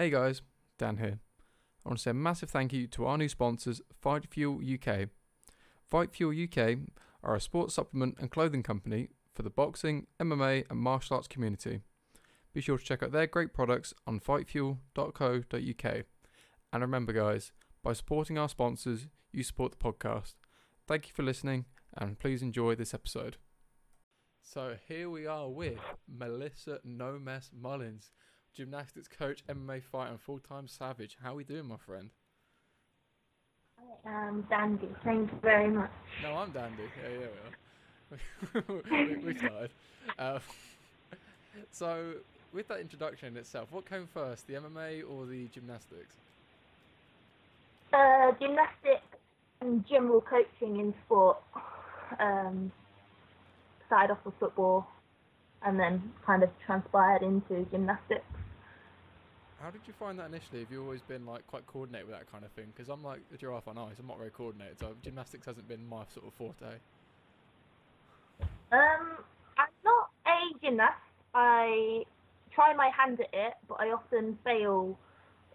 Hey guys, Dan here. I want to say a massive thank you to our new sponsors, Fight Fuel UK. Fight Fuel UK are a sports supplement and clothing company for the boxing, MMA, and martial arts community. Be sure to check out their great products on fightfuel.co.uk. And remember, guys, by supporting our sponsors, you support the podcast. Thank you for listening, and please enjoy this episode. So here we are with Melissa No Mess Mullins, gymnastics coach, MMA fighter, and full-time savage. How are we doing, my friend? I am dandy. Thank you very much. No, I'm dandy. Yeah, yeah, we are. we, we started. Uh, so, with that introduction in itself, what came first, the MMA or the gymnastics? Uh, gymnastics and general coaching in sport. Um, started off with football and then kind of transpired into gymnastics. How did you find that initially? Have you always been like quite coordinated with that kind of thing? Because I'm like a giraffe on ice. I'm not very coordinated, so gymnastics hasn't been my sort of forte. Um, I'm not a gymnast. I try my hand at it, but I often fail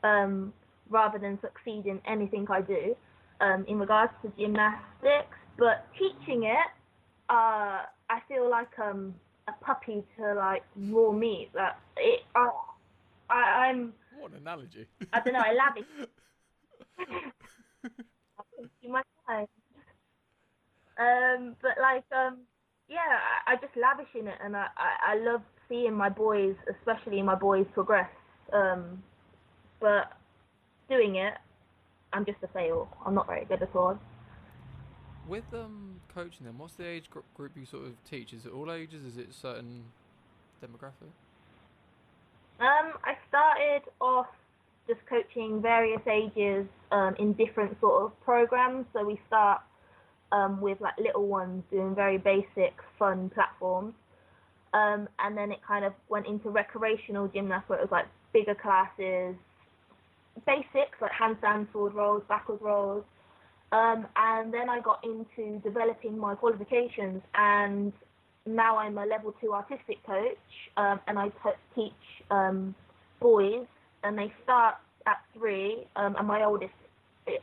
um, rather than succeed in anything I do um, in regards to gymnastics. But teaching it, uh, I feel like um, a puppy to like raw meat. That it, uh, I, I'm. What an analogy. I don't know. I lavish. I my time. Um, but like, um, yeah, I, I just lavish in it, and I, I, I love seeing my boys, especially my boys, progress. Um, but doing it, I'm just a fail. I'm not very good at all. With um coaching them, what's the age gr- group you sort of teach? Is it all ages? Is it certain demographic? Um, I started off just coaching various ages um, in different sort of programs. So we start um, with like little ones doing very basic, fun platforms. Um, and then it kind of went into recreational gymnastics where it was like bigger classes, basics like handstand, forward rolls, backward rolls. Um, and then I got into developing my qualifications, and now I'm a level two artistic coach, um, and I teach um, boys, and they start at three, um, and my oldest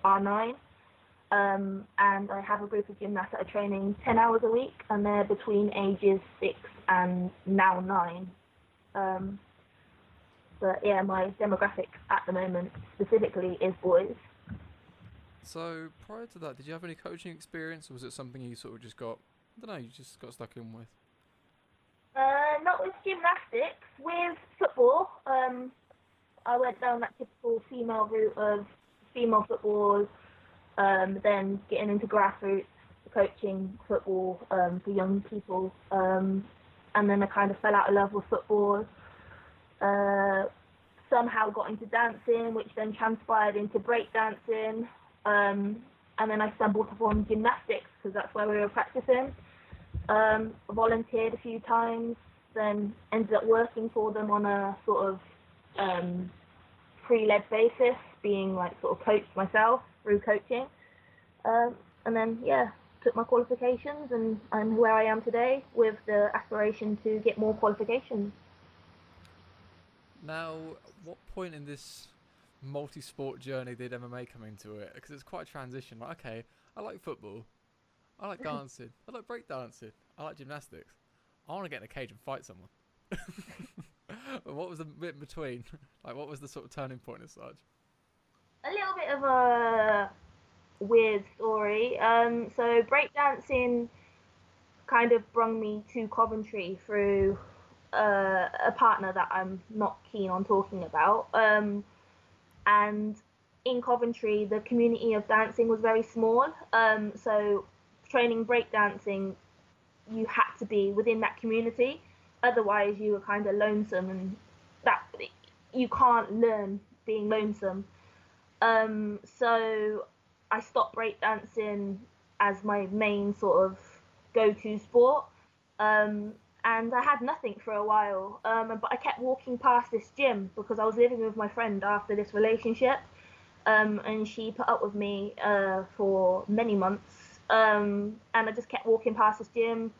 are nine. Um, and I have a group of gymnasts that are training 10 hours a week, and they're between ages six and now nine. Um, but yeah, my demographic at the moment specifically is boys. So prior to that, did you have any coaching experience, or was it something you sort of just got? I don't know. You just got stuck in with. Uh, not with gymnastics. With football, um, I went down that typical female route of female football, um, then getting into grassroots coaching football um, for young people, um, and then I kind of fell out of love with football. Uh, somehow got into dancing, which then transpired into breakdancing. Um, and then I stumbled upon gymnastics because that's where we were practicing. Um, volunteered a few times, then ended up working for them on a sort of um, pre-led basis, being like sort of coached myself through coaching. Um, and then yeah, took my qualifications, and I'm where I am today with the aspiration to get more qualifications. Now, what point in this multi-sport journey did MMA come into it? Because it's quite a transition. Like, okay, I like football, I like dancing, I like breakdancing, I like gymnastics. I want to get in a cage and fight someone. but what was the bit in between? Like, what was the sort of turning point as such? A little bit of a weird story. Um, so breakdancing kind of brought me to Coventry through uh, a partner that I'm not keen on talking about. Um, and in Coventry, the community of dancing was very small. Um, so training breakdancing, you had to be within that community. Otherwise, you were kind of lonesome, and that you can't learn being lonesome. Um, so I stopped breakdancing as my main sort of go-to sport. Um, and I had nothing for a while. Um, but I kept walking past this gym because I was living with my friend after this relationship, um, and she put up with me uh, for many months. Um, and I just kept walking past this gym,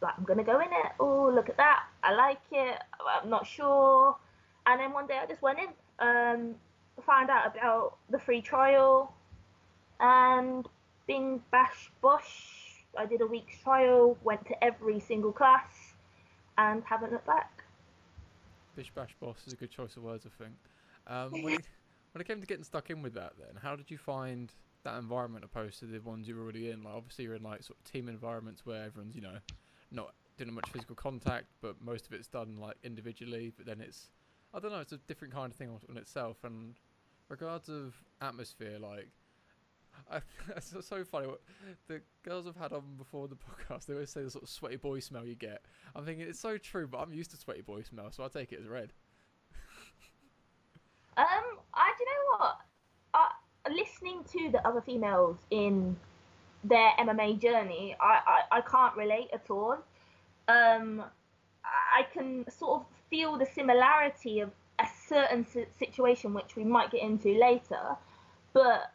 like I'm gonna go in it. Oh, look at that! I like it. I'm not sure. and then one day I just went in, um, found out about the free trial, and Bing bash bosh. I did a week's trial, went to every single class, and haven't looked back. Bish bash boss is a good choice of words, I think. Um, when, it, when it came to getting stuck in with that, then how did you find that environment opposed to the ones you were already in? Like, obviously, you're in like sort of team environments where everyone's, you know, not doing much physical contact, but most of it's done like individually. But then it's, I don't know, it's a different kind of thing on, on itself. And regards of atmosphere, like, I, it's so funny. What the girls have had on before the podcast, they always say the sort of sweaty boy smell you get. I'm thinking it's so true, but I'm used to sweaty boy smell, so I take it as red. Um, I do you know what? I, listening to the other females in their MMA journey, I, I, I can't relate at all. Um, I can sort of feel the similarity of a certain situation, which we might get into later, but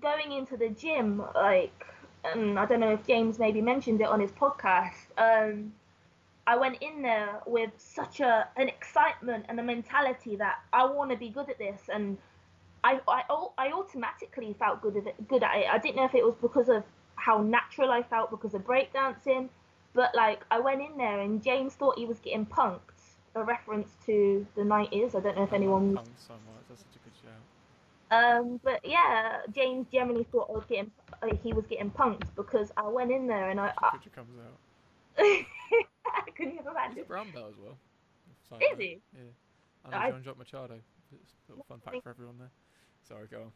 going into the gym, like, and I don't know if James maybe mentioned it on his podcast. Um, I went in there with such a an excitement and a mentality that I want to be good at this, and I, I I automatically felt good at it, good at it. I didn't know if it was because of how natural I felt because of breakdancing, but like I went in there and James thought he was getting punked, a reference to the 90s. I don't know if anyone. Punked so much. That's such a. Um, but yeah, James generally thought I was getting uh, he was getting punked because I went in there and I. The picture comes out. I couldn't even He's imagine. a brown belt as well. Side Is he? Yeah. I know I- Jean Jacques Machado. It's a little fun fact for everyone there. Sorry, go on.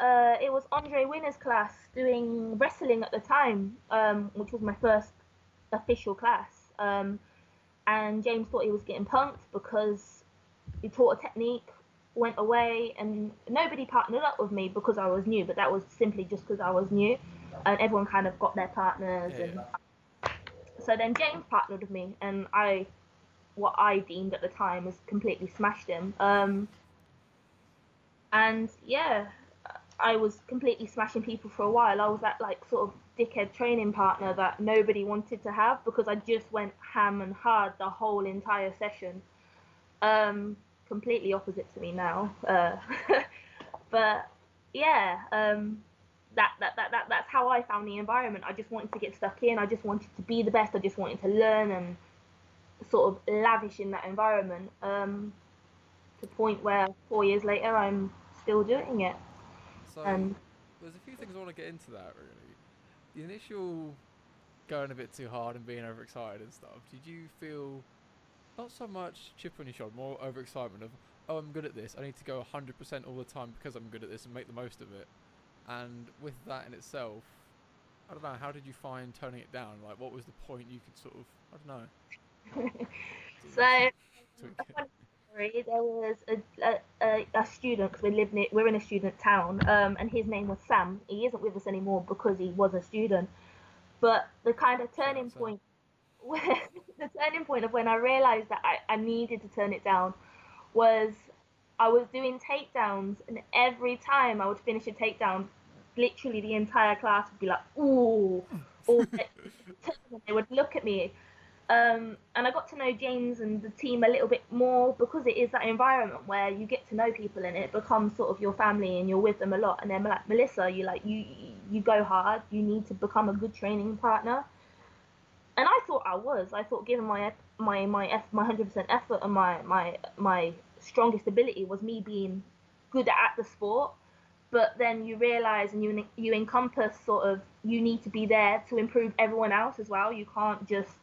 Uh, it was Andre Winner's class doing wrestling at the time, um, which was my first official class. Um, and James thought he was getting punked because he taught a technique, went away, and nobody partnered up with me because I was new. But that was simply just because I was new, and everyone kind of got their partners. Yeah, and so then James partnered with me, and I, what I deemed at the time, was completely smashed him. Um, and yeah, I was completely smashing people for a while. I was that like sort of dickhead training partner that nobody wanted to have because I just went ham and hard the whole entire session. Um, completely opposite to me now. Uh, but yeah, um, that, that, that, that, that's how I found the environment. I just wanted to get stuck in. I just wanted to be the best. I just wanted to learn and sort of lavish in that environment. Um, to the point where four years later, I'm still doing it. So And there's a few things I want to get into that really. The initial going a bit too hard and being overexcited and stuff. Did you feel not so much chip on your shoulder, more overexcitement of oh I'm good at this. I need to go 100% all the time because I'm good at this and make the most of it. And with that in itself, I don't know. How did you find toning it down? Like, what was the point you could sort of I don't know. so tweak it? Sorry, there was a, a, a, a student because we live near, we're in a student town, um, and his name was Sam. He isn't with us anymore because he was a student. But the kind of turning point, where, the turning point of when I realised that I, I needed to turn it down, was I was doing takedowns, and every time I would finish a takedown, literally the entire class would be like, "Ooh," or they, they would look at me um, and I got to know James and the team a little bit more because it is that environment where you get to know people and it becomes sort of your family and you're with them a lot. And then like Melissa, you like you you go hard. You need to become a good training partner. And I thought I was. I thought given my my my my hundred percent effort and my my my strongest ability was me being good at the sport. But then you realize and you you encompass sort of you need to be there to improve everyone else as well. You can't just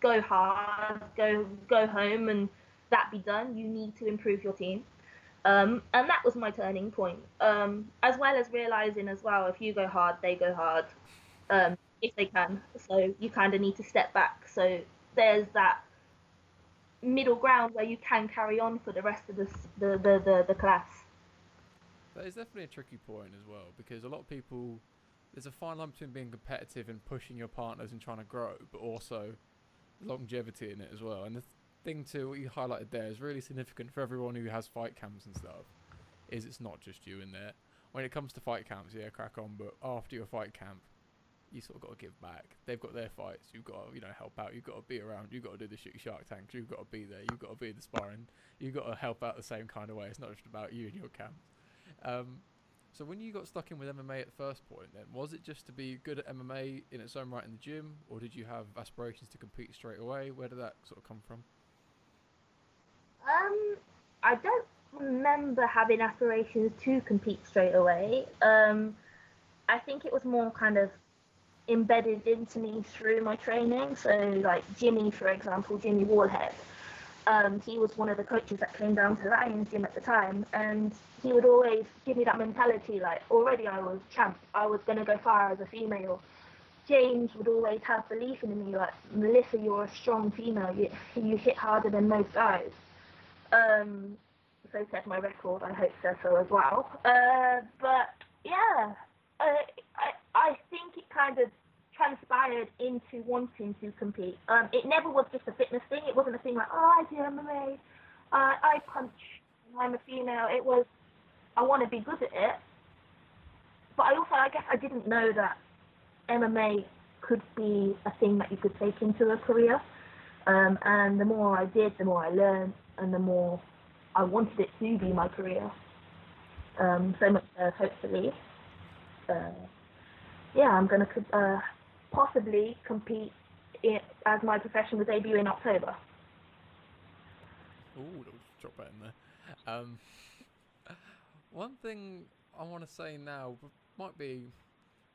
go hard, go go home, and that be done. You need to improve your team, um, and that was my turning point. Um, as well as realizing as well, if you go hard, they go hard, um, if they can. So you kind of need to step back. So there's that middle ground where you can carry on for the rest of the the the, the, the class. That is definitely a tricky point as well because a lot of people there's a fine line between being competitive and pushing your partners and trying to grow, but also longevity in it as well. And the thing too, what you highlighted there is really significant for everyone who has fight camps and stuff. Is it's not just you in there. When it comes to fight camps, yeah, crack on. But after your fight camp, you sort of got to give back. They've got their fights. You've got to, you know, help out. You've got to be around. You've got to do the shooty shark tanks. You've got to be there. You've got to be the sparring. You've got to help out the same kind of way. It's not just about you and your camp. Um, so when you got stuck in with MMA at the first point, then was it just to be good at MMA in its own right in the gym, or did you have aspirations to compete straight away? Where did that sort of come from? Um, I don't remember having aspirations to compete straight away. Um, I think it was more kind of embedded into me through my training. So, like Jimmy, for example, Jimmy Wallhead, um, he was one of the coaches that came down to Lions gym at the time, and he would always give me that mentality like, already I was champ, I was going to go far as a female. James would always have belief in me, like, Melissa, you're a strong female, you, you hit harder than most guys. Um, so said my record, I hope so, as well. Uh, but yeah, I, I think it kind of transpired into wanting to compete. Um, it never was just a fitness thing. It wasn't a thing like, oh, I do MMA, uh, I punch, I'm a female. It was, I want to be good at it. But I also, I guess, I didn't know that MMA could be a thing that you could take into a career. Um, and the more I did, the more I learned, and the more I wanted it to be my career. Um, so much, uh, hopefully, uh, yeah, I'm going to uh, possibly compete in, as my professional debut in October. Ooh, drop that in there. Um, one thing I want to say now might be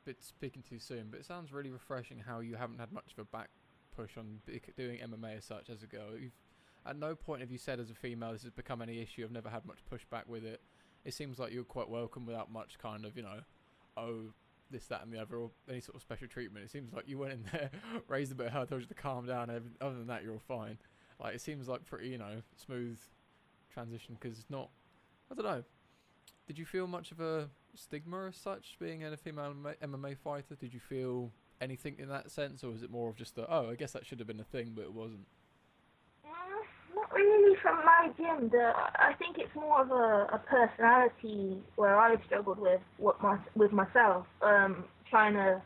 a bit speaking too soon, but it sounds really refreshing how you haven't had much of a back push on doing MMA as such as a girl. You've, at no point have you said as a female this has become any issue. I've never had much pushback with it. It seems like you're quite welcome without much kind of, you know, oh, this, that, and the other, or any sort of special treatment. It seems like you went in there, raised a bit of her, told you to calm down. And other than that, you're all fine. Like it seems like pretty, you know, smooth transition because it's not. I don't know. Did you feel much of a stigma as such, being a female MMA fighter? Did you feel anything in that sense, or was it more of just a, oh, I guess that should have been a thing, but it wasn't? Really from my gym. The, I think it's more of a, a personality where I've struggled with what my with myself, um, trying to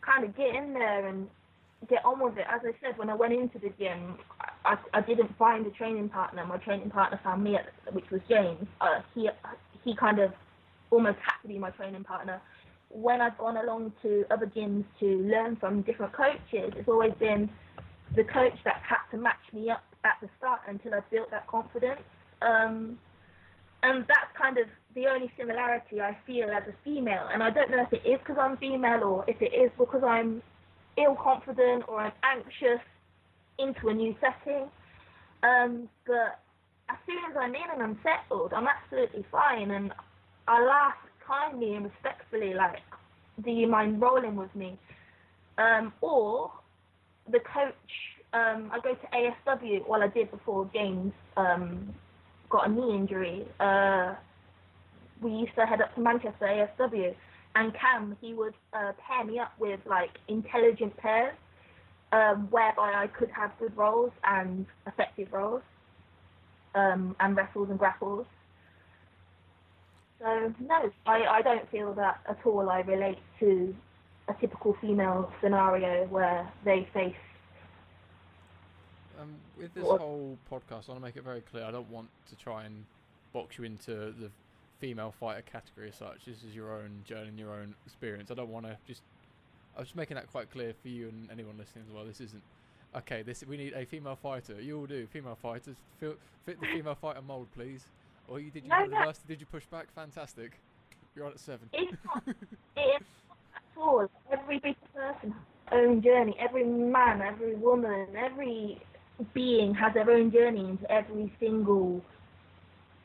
kind of get in there and get on with it. As I said, when I went into the gym, I, I didn't find a training partner. My training partner found me, at, which was James. Uh, he he kind of almost had to be my training partner. When I've gone along to other gyms to learn from different coaches, it's always been the coach that's had to match me up at the start until I built that confidence. Um, and that's kind of the only similarity I feel as a female. And I don't know if it is because I'm female or if it is because I'm ill confident or I'm anxious into a new setting. Um, but as soon as I'm in and I'm settled, I'm absolutely fine. And I laugh kindly and respectfully, like, do you mind rolling with me? Um, or the coach, um, I go to ASW, well, I did before James um, got a knee injury. Uh, we used to head up to Manchester ASW, and Cam, he would uh, pair me up with like intelligent pairs, um, whereby I could have good rolls and effective rolls, um, and wrestles and grapples. So no, I, I don't feel that at all. I relate to a typical female scenario where they face. Um, with this whole podcast, I want to make it very clear. I don't want to try and box you into the female fighter category as such. This is your own journey and your own experience. I don't want to just. I was just making that quite clear for you and anyone listening as well. This isn't okay. This we need a female fighter. You all do female fighters. Fit, fit the female fighter mold, please. Or you did you no, no. Did you push back? Fantastic. You're on at seven. It's not, it's not at all. Every big person own journey. Every man, every woman, every being has their own journey into every single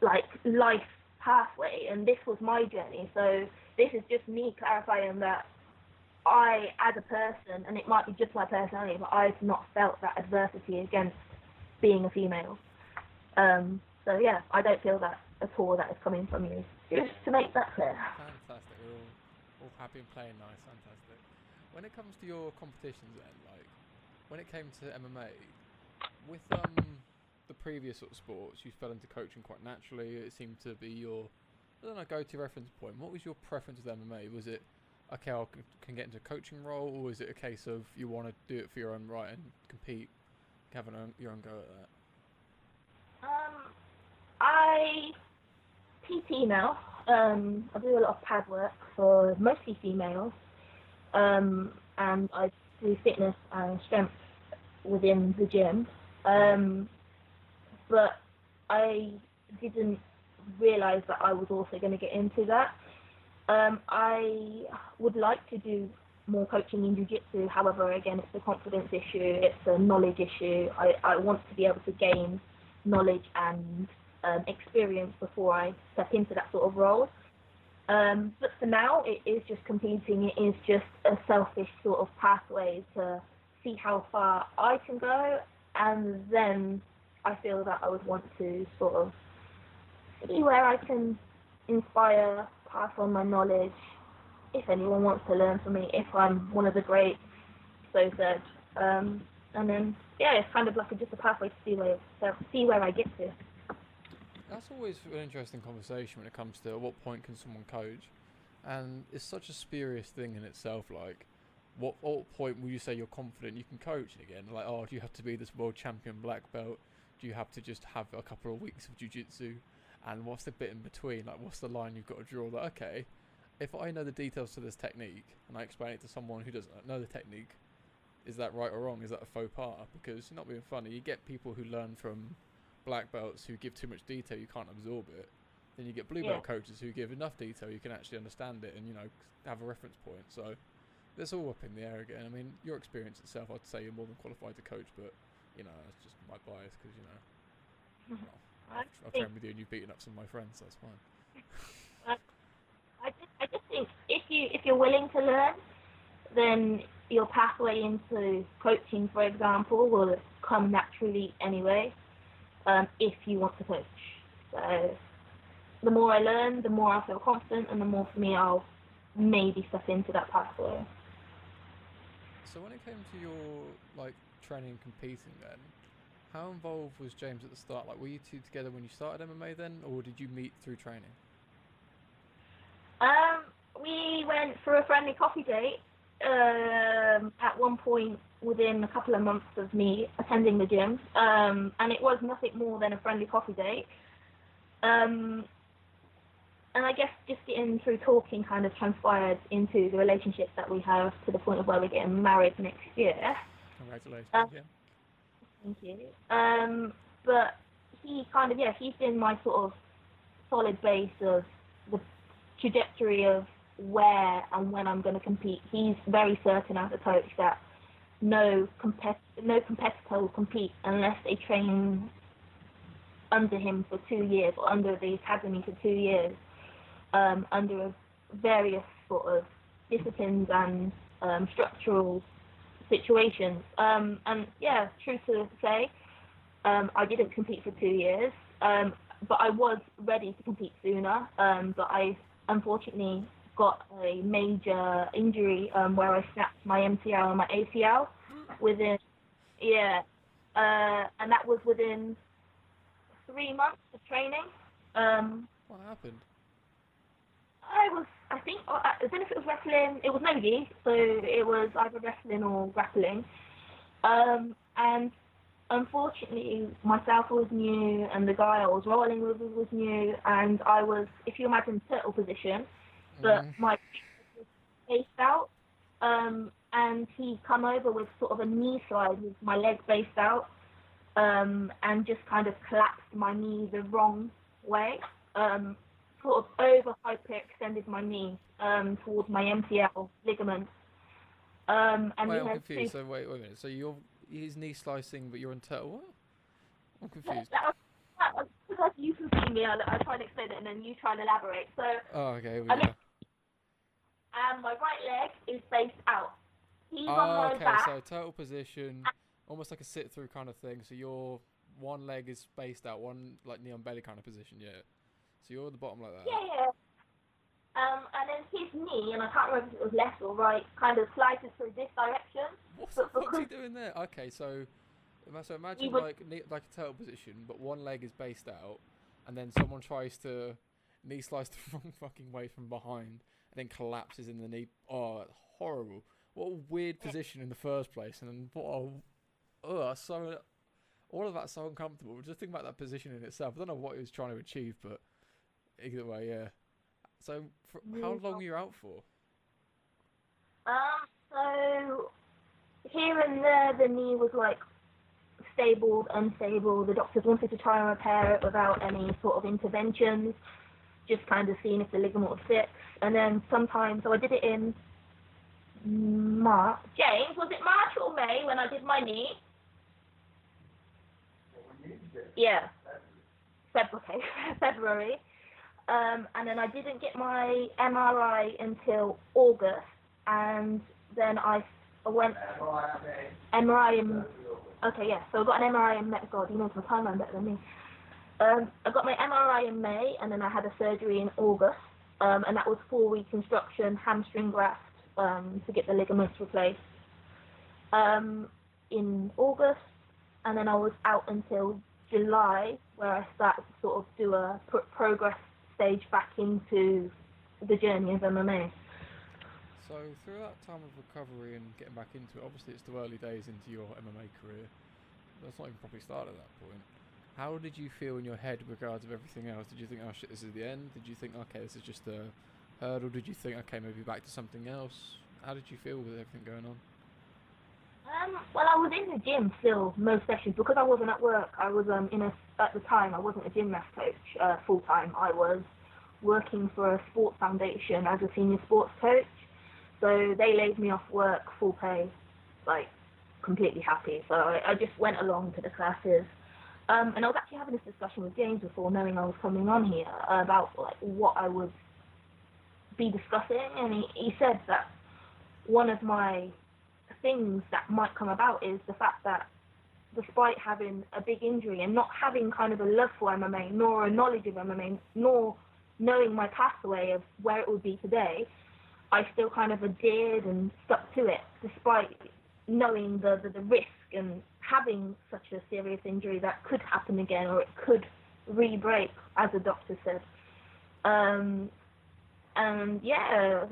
like life pathway, and this was my journey. So this is just me clarifying that I, as a person, and it might be just my personality, but I've not felt that adversity against being a female. Um, so yeah, I don't feel that at all that is coming from you. Just to make that clear. Fantastic. We're all, all happy and playing nice. Fantastic. When it comes to your competitions, then, like when it came to MMA, with um the previous sort of sports, you fell into coaching quite naturally. It seemed to be your I don't know go-to reference point. What was your preference with MMA? Was it okay, I can, get into a coaching role, or is it a case of you want to do it for your own right and compete, have an own, your own go at that? Um, I PT now. Um, I do a lot of pad work for mostly females, um, and I do fitness and strength within the gym. Um, but I didn't realize that I was also going to get into that. Um, I would like to do more coaching in jiu-jitsu. However, again, it's a confidence issue. It's a knowledge issue. I, I want to be able to gain knowledge and um, experience before I step into that sort of role. Um, but for now, it is just competing. It is just a selfish sort of pathway to see how far I can go, and then I feel that I would want to sort of see where I can inspire, pass on my knowledge. If anyone wants to learn from me, if I'm one of the greats, so said. Um, and then yeah, it's kind of like a, just a pathway to see where see where I get to. That's always an interesting conversation when it comes to at what point can someone coach, and it's such a spurious thing in itself. Like, what what point will you say you're confident you can coach again? Like, oh, do you have to be this world champion black belt? Do you have to just have a couple of weeks of jiu-jitsu? And what's the bit in between? Like, what's the line you've got to draw? That okay, if I know the details to this technique and I explain it to someone who doesn't know the technique, is that right or wrong? Is that a faux pas? Because not being funny, you get people who learn from black belts who give too much detail, you can't absorb it. Then you get blue belt Yeah. coaches who give enough detail, you can actually understand it and you know have a reference point. So it's all up in the air again. I mean, your experience itself, I'd say you're more than qualified to coach, but you know that's just my bias because you know well, I I've, I've trained with you and you've beaten up some of my friends. So that's fine. I just, I just think if you if you're willing to learn, then your pathway into coaching, for example, will come naturally anyway. Um, if you want to coach, so the more I learn, the more I feel confident, and the more for me I'll maybe step into that pathway. So when it came to your like training and competing, then how involved was James at the start? Like, were you two together when you started MMA then, or did you meet through training? Um, we went for a friendly coffee date. Um, at one point within a couple of months of me attending the gym, um, and it was nothing more than a friendly coffee date. Um, and I guess just getting through talking kind of transpired into the relationship that we have to the point of where we're getting married next year. Congratulations. Uh, yeah. Thank you. Um, but he kind of, yeah, he's been my sort of solid base of the trajectory of where and when I'm going to compete. He's very certain as a coach that no compet- no competitor will compete unless they train under him for two years or under the academy for two years, um, under various sort of disciplines and um, structural situations. Um, and yeah, true to say, um, I didn't compete for two years, um, but I was ready to compete sooner. Um, but I unfortunately got a major injury where I snapped my MCL and my ACL within, yeah, uh, and that was within three months of training. What happened? I was, I think, uh, I don't know if it was wrestling. It was nogi, so it was either wrestling or grappling. Um, and unfortunately, myself was new, and the guy I was rolling with was new, and I was, if you imagine, turtle position, but Mhm. my was faced out, um, and he come over with sort of a knee slide with my leg based out, um, and just kind of collapsed my knee the wrong way. Um, sort of over hyperextended my knee um, towards my MCL ligament. Um, and wait, I'm confused. two. So wait, wait a minute. So you're he's knee slicing, but you're in turtle. What? I'm confused. That that was because you can see me. I'll, I'll try and explain it, and then you try and elaborate. So, Oh, okay. We I go. mean- um, my right leg is faced out. He's on Oh, my okay. back. So turtle position, almost like a sit through kind of thing. So your one leg is spaced out, one like knee on belly kind of position. Yeah. So you're at the bottom like that. Yeah, yeah. Um, and then his knee, and I can't remember if it was left or right, kind of slides through this direction. What's, the, But what's he doing there? Okay, so so imagine would- like knee, like a turtle position, but one leg is based out, and then someone tries to knee slice the wrong fucking way from behind, and then collapses in the knee. Oh, horrible! What a weird position in the first place, and then what a oh, so all of that's so uncomfortable. Just think about that position in itself. I don't know what he was trying to achieve, but either way, yeah. So, for, how long were you out for? Um, so here and there, the knee was like stable, unstable. The doctors wanted to try and repair it without any sort of interventions, just kind of seeing if the ligament would fix. And then sometimes, so I did it in March. James, was it March or May when I did my knee? Yeah. February. February. Um, and then I didn't get my MRI until August, and then I went MRI in okay, yeah. So I got an MRI in May. God, he knows my timeline better than me. Um, I got my MRI in May, and then I had a surgery in August, um, and that was full reconstruction, hamstring graft um, to get the ligaments replaced. Um, in August, and then I was out until July, where I started to sort of do a pr- progress stage back into the journey of MMA. So through that time of recovery and getting back into it, obviously it's the early days into your MMA career. That's not even properly started at that point. How did you feel in your head with regards of everything else? Did you think, oh shit, this is the end? Did you think, okay, this is just a hurdle? Did you think, okay, maybe back to something else? How did you feel with everything going on? Um, well, I was in the gym still most sessions because I wasn't at work. I was um in a at the time I wasn't a gym gymnast coach uh, full time. I was working for a sports foundation as a senior sports coach. So they laid me off work full pay, like completely happy. So I, I just went along to the classes. Um, and I was actually having this discussion with James before knowing I was coming on here about like what I would be discussing, and he, he said that one of my things that might come about is the fact that despite having a big injury and not having kind of a love for MMA, nor a knowledge of MMA, nor knowing my pathway of where it would be today, I still kind of adhered and stuck to it despite knowing the, the, the risk and having such a serious injury that could happen again or it could re-break, as the doctor said. Um, and yeah,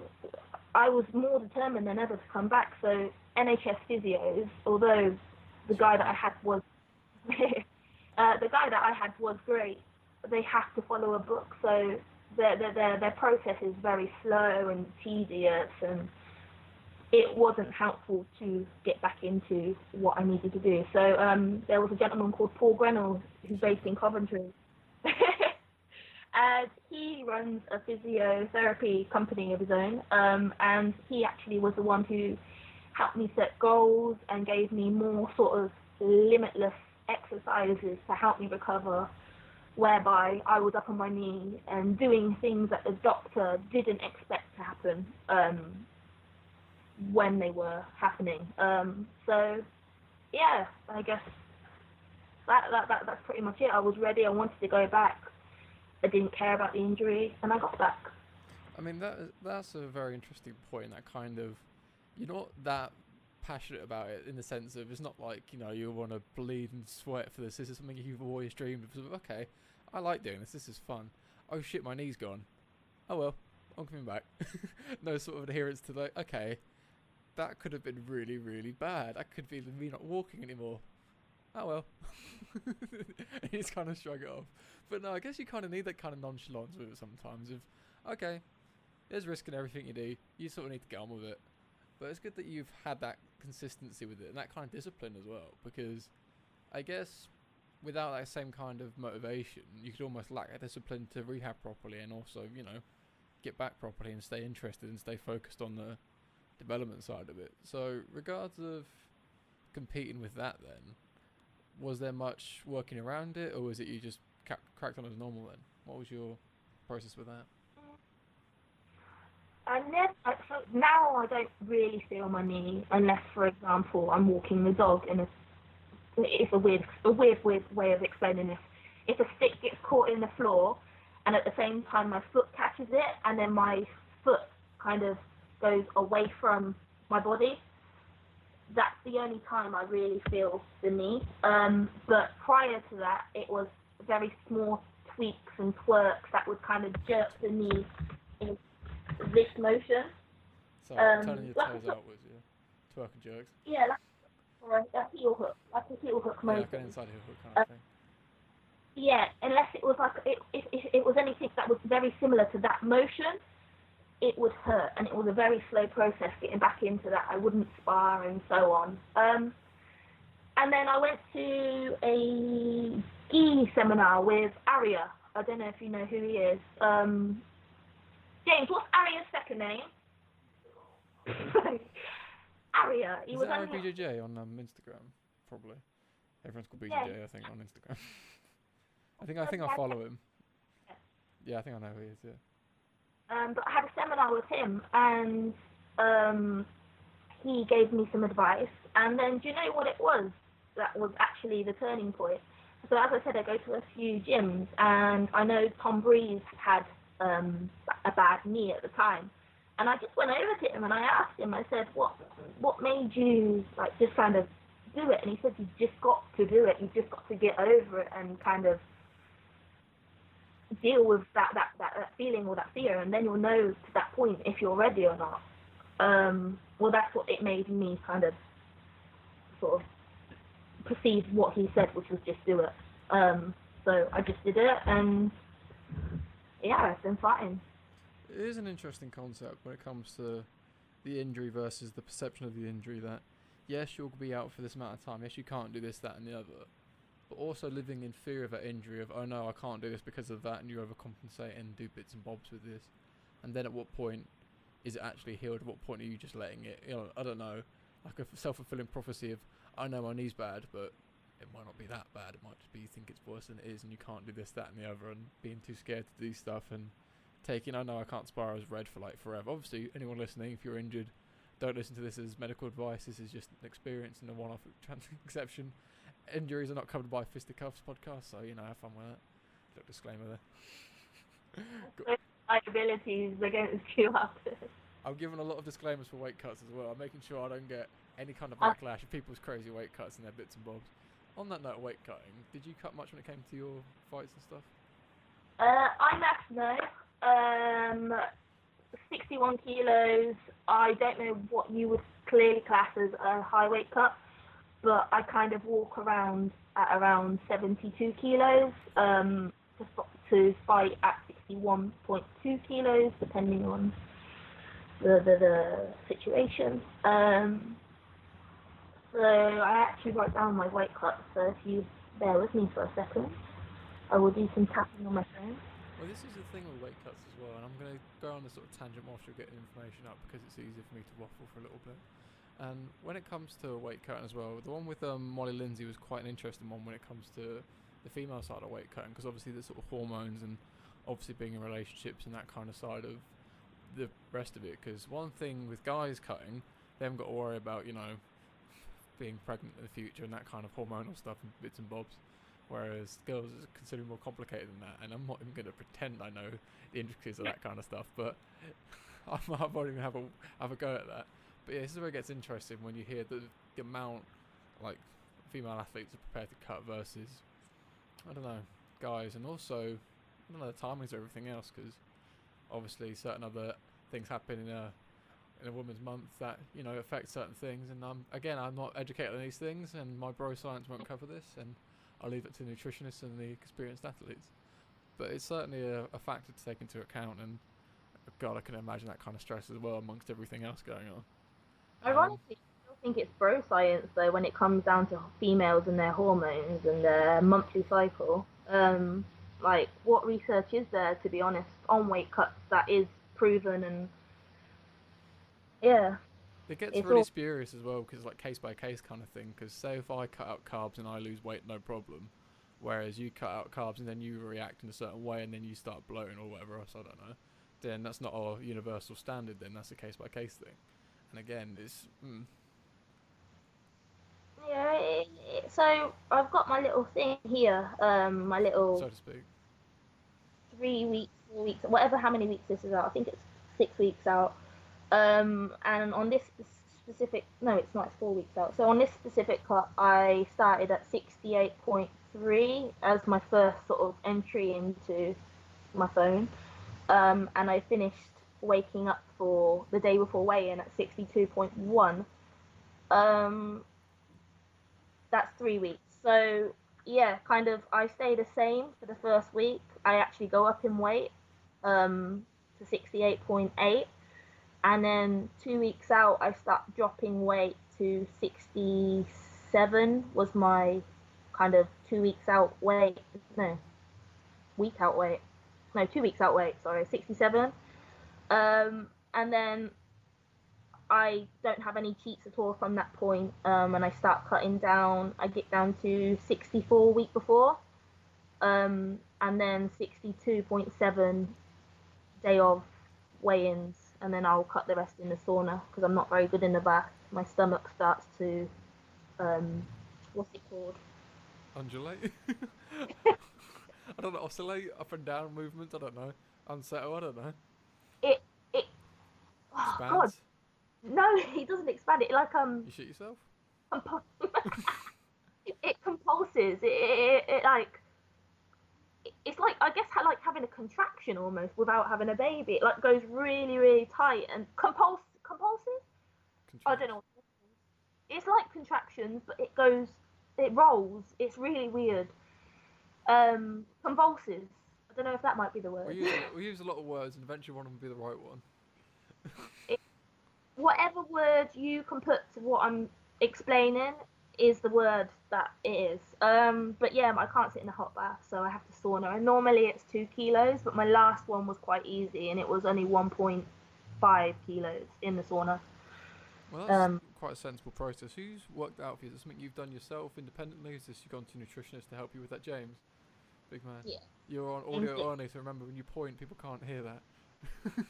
I was more determined than ever to come back. So NHS physios, although the guy that I had was uh, the guy that I had was great, they have to follow a book. So their, their, their, their process is very slow and tedious and it wasn't helpful to get back into what I needed to do. So um, there was a gentleman called Paul Grenell who's based in Coventry. and he runs a physiotherapy company of his own, um, and he actually was the one who helped me set goals and gave me more sort of limitless exercises to help me recover whereby I was up on my knee and doing things that the doctor didn't expect to happen um, when they were happening. Um, so, yeah, I guess that, that, that that's pretty much it. I was ready. I wanted to go back. I didn't care about the injury, and I got back. I mean, that that's a very interesting point. That kind of, you're not that passionate about it in the sense of it's not like you know you want to bleed and sweat for this. This is something you've always dreamed of. Okay, I like doing this. This is fun. Oh shit, my knee's gone. Oh well, I'm coming back. no sort of adherence to like, okay, that could have been really, really bad. That could be me not walking anymore. Oh well. just kind of shrug it off. But no, I guess you kind of need that kind of nonchalance with it sometimes. Of, okay, there's risk in everything you do. You sort of need to get on with it. But it's good that you've had that consistency with it and that kind of discipline as well. Because I guess without that same kind of motivation, you could almost lack a discipline to rehab properly and also, you know, get back properly and stay interested and stay focused on the development side of it. So, regards of competing with that, then, was there much working around it, or was it you just cracked on as normal? Then, what was your process with that? I never, so now I don't really feel my knee unless, for example, I'm walking the dog and it's a weird, a weird, weird way of explaining this. If a stick gets caught in the floor, and at the same time my foot catches it, and then my foot kind of goes away from my body, that's the only time I really feel the knee. Um, but prior to that, it was very small tweaks and twerks that would kind of jerk the knee this motion. So Um, turning your like toes outwards, yeah. Twerk and jerks. Yeah, like or a, heel hook, like a heel hook Yeah, motion. like an inside heel hook kind of thing. Yeah, unless it was like it, if, if it was anything that was very similar to that motion, it would hurt, and it was a very slow process getting back into that. I wouldn't spar and so on. Um, and then I went to a ski seminar with Aria. I don't know if you know who he is. Um, James, what's Aria's second name? Aria. He Is was on BJJ on um, Instagram? Probably. Everyone's called. BJJ, I think, on Instagram. I think I think I follow him. Yeah, I think I know who he is. Yeah. um, but I had a seminar with him, and um, he gave me some advice. And then, do you know what it was that was actually the turning point? So, as I said, I go to a few gyms, and I know Tom Breese had um, a bad knee at the time. And I just went over to him and I asked him, I said, what what made you like just kind of do it? And he said, you've just got to do it. You've just got to get over it and kind of deal with that, that, that, that feeling or that fear, and then you'll know to that point if you're ready or not. Um, well, that's what it made me kind of sort of perceive what he said, which was just do it. Um, so I just did it, and yeah, it's been fine. It is an interesting concept when it comes to the injury versus the perception of the injury. That yes, you'll be out for this amount of time. Yes, you can't do this, that, and the other. But also living in fear of that injury of oh no, I can't do this because of that, and you overcompensate and do bits and bobs with this. And then at what point is it actually healed? At what point are you just letting it? You know, I don't know, like a self fulfilling prophecy of I know my knee's bad, but it might not be that bad. It might just be you think it's worse than it is, and you can't do this, that, and the other, and being too scared to do stuff and taking. I know I can't spar as red for like forever. Obviously, anyone listening, if you're injured, don't listen to this as medical advice. This is just an experience and a one-off trans- exception. Injuries are not covered by Fisticuffs podcast, so you know have fun with it. Little disclaimer there. Liabilities against you after. I'm giving a lot of disclaimers for weight cuts as well. I'm making sure I don't get any kind of Uh, backlash of people's crazy weight cuts and their bits and bobs. On that note, weight cutting. Did you cut much when it came to your fights and stuff? Uh, I'm no. Um, 61 kilos. I don't know what you would clearly class as a high weight cut, but I kind of walk around at around 72 kilos um, to, to fight at 61.2 kilos, depending on the, the, the situation. Um, so I actually wrote down my weight cut, so if you bear with me for a second, I will do some tapping on my phone. Well, this is the thing with weight cuts as well, and I'm going to go on a sort of tangent whilst you're getting information up because it's easier for me to waffle for a little bit. And when it comes to weight cutting as well, the one with um, Molly Lindsay was quite an interesting one when it comes to the female side of weight cutting because obviously the sort of hormones and obviously being in relationships and that kind of side of the rest of it. Because one thing with guys cutting, they haven't got to worry about you know being pregnant in the future and that kind of hormonal stuff and bits and bobs. Whereas girls is considerably more complicated than that, and I'm not even going to pretend I know the intricacies of that kind of stuff. But I might not even have a have a go at that. But yeah, this is where it gets interesting when you hear the, the amount like female athletes are prepared to cut versus I don't know guys, and also I don't know the timings of everything else because obviously certain other things happen in a in a woman's month that you know affect certain things. And um, again, I'm not educated on these things, and my bro science won't cover this, and I'll leave it to nutritionists and the experienced athletes. But it's certainly a, a factor to take into account, and God, I can imagine that kind of stress as well amongst everything else going on. Um, Ironically, I still think it's bro science though when it comes down to females and their hormones and their monthly cycle. Um, like, what research is there, to be honest, on weight cuts that is proven and yeah, It gets It's really all- spurious as well because it's like case by case kind of thing. Because say if I cut out carbs and I lose weight, no problem. Whereas you cut out carbs and then you react in a certain way and then you start bloating or whatever else, I don't know. Then that's not a universal standard. Then that's a case by case thing. And again, it's mm, yeah. It, it, so I've got my little thing here, um, my little so to speak. three weeks, four weeks, whatever how many weeks this is out. I think it's six weeks out. Um, and on this specific, no, it's not. It's four weeks out. So on this specific cut, I started at sixty-eight point three as my first sort of entry into my phone, um, and I finished waking up for the day before weigh-in at 62.1. Um, that's three weeks. So yeah, kind of I stay the same for the first week. I actually go up in weight um, to 68.8, and then two weeks out I start dropping weight to 67 was my kind of two weeks out weight. No, week out weight. No, two weeks out weight. Sorry, 67. Um, and then I don't have any cheats at all from that point, um, and I start cutting down. I get down to 64 week before, um, and then 62.7 day of weigh-ins, and then I'll cut the rest in the sauna because I'm not very good in the bath. My stomach starts to, um, what's it called? Undulate. I don't know. Oscillate up and down movements. I don't know. Unsettle. I don't know. It it. Oh God, no, he doesn't expand it. Like um, You shit yourself. compu- it compulses. It, it, it like it's like I guess like having a contraction almost without having a baby. It like goes really really tight and compuls compulsive. I don't know. it is. Like contractions, but it goes, it rolls. It's really weird. Um, convulses. I don't know if that might be the word. We use, a- we use a lot of words, and eventually one of them will be the right one. Whatever word you can put to what I'm explaining is the word that it is. Um, but yeah, I can't sit in a hot bath, so I have to sauna. And normally it's two kilos, but my last one was quite easy, and it was only 1.5 kilos in the sauna. Well, that's Um, quite a sensible process. Who's worked out for you? Is this something you've done yourself independently? Is this you've gone to a nutritionist to help you with that, James? Big man. Yeah. You're on audio only, so remember when you point, people can't hear that.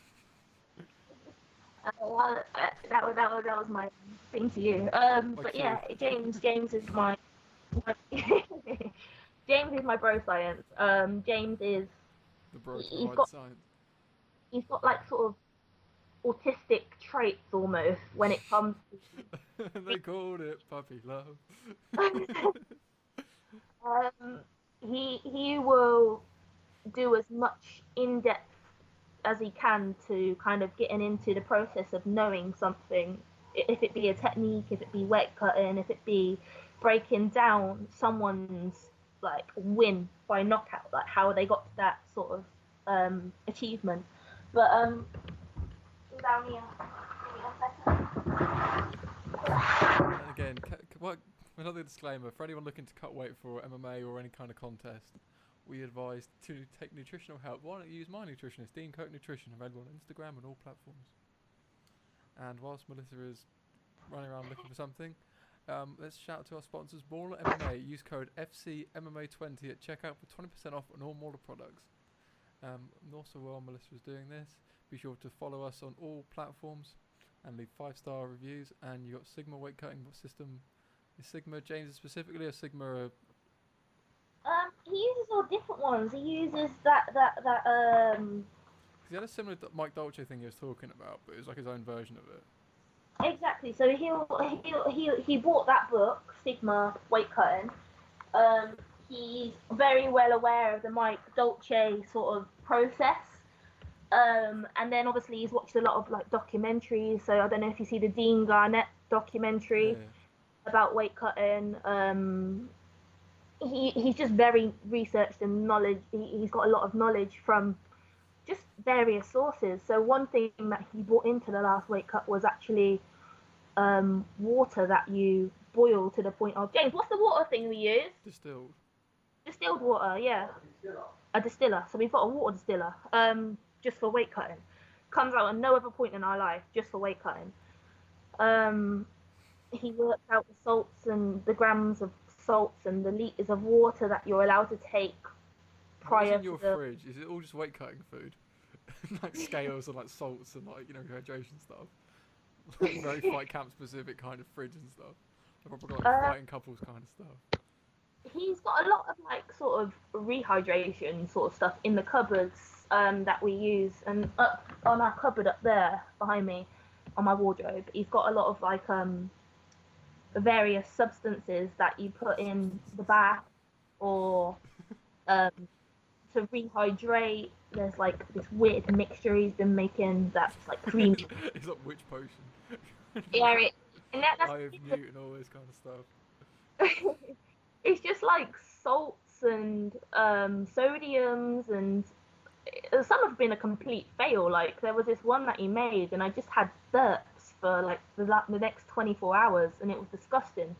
Uh, well, that was that was that was my thing to you. Um, but yeah, James James is my, my James is my bro science. Um, James is The You've provide got- science. he's got like sort of autistic traits almost when it comes to... they called it puppy love. um, he he will do as much in depth as he can to kind of getting into the process of knowing something. If it be a technique, if it be wet cutting, if it be breaking down someone's like win by knockout, like how they got to that sort of um, achievement. But um, down here. And again, what, another disclaimer for anyone looking to cut weight for MMA or any kind of contest, we advise to take nutritional help. Why don't you use my nutritionist, Dean Coke Nutrition, available on Instagram and all platforms. And whilst Melissa is running around looking for something, um, let's shout out to our sponsors, Mauler MMA. Use code FCMMA20 at checkout for 20% off on all Mauler products. Um, and also, while Melissa is doing this, be sure to follow us on all platforms and leave five star reviews. And you got Sigma weight cutting system. Is Sigma James specifically or Sigma? Um, he uses all different ones. He uses that that that um he had a similar Mike Dolce thing he was talking about, but it was like his own version of it. exactly. So he'll he he he bought that book Sigma Weight Cutting. Um, he's very well aware of the Mike Dolce sort of process. Um, and then obviously he's watched a lot of like documentaries. So I don't know if you see the Dean Garnett documentary. Yeah. about weight cutting. Um, he he's just very researched and knowledge. He, he's got a lot of knowledge from just various sources. So one thing that he brought into the last weight cut was actually um, water that you boil to the point of James. What's the water thing we use? Distilled. Distilled water, yeah. A distiller. So we've got a water distiller, um, just for weight cutting. Comes out at no other point in our life, just for weight cutting. Um, he works out the salts and the grams of salts and the liters of water that you're allowed to take prior in to your the. fridge? Is it all just weight cutting food? like scales and like salts and like you know hydration stuff. Like very fight camp specific kind of fridge and stuff. I've probably got like Uh, fighting couples kind of stuff. He's got a lot of like sort of rehydration sort of stuff in the cupboards um, that we use, and up on our cupboard up there behind me, on my wardrobe, he's got a lot of like um, various substances that you put in the bath or um, to rehydrate. There's like this weird mixture he's been making that's like cream. it's like witch potion. yeah, it, and that, that's Eye of Newton, all this kind of stuff. it's just like salts and um, sodiums and uh, some have been a complete fail. Like there was this one that he made, and I just had burps for like the, the next 24 hours, and it was disgusting.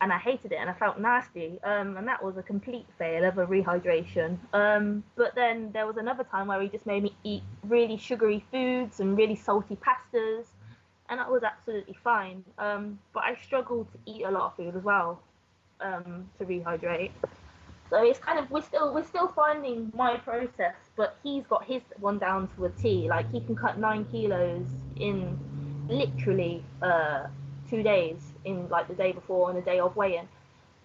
And I hated it, and I felt nasty. Um, and that was a complete fail of a rehydration. Um, but then there was another time where he just made me eat really sugary foods and really salty pastas, and that was absolutely fine. Um, but I struggled to eat a lot of food as well um, to rehydrate. So it's kind of we're still we're still finding my process, but he's got his one down to a T. Like he can cut nine kilos in literally uh, two days, in like the day before and the day of weighing,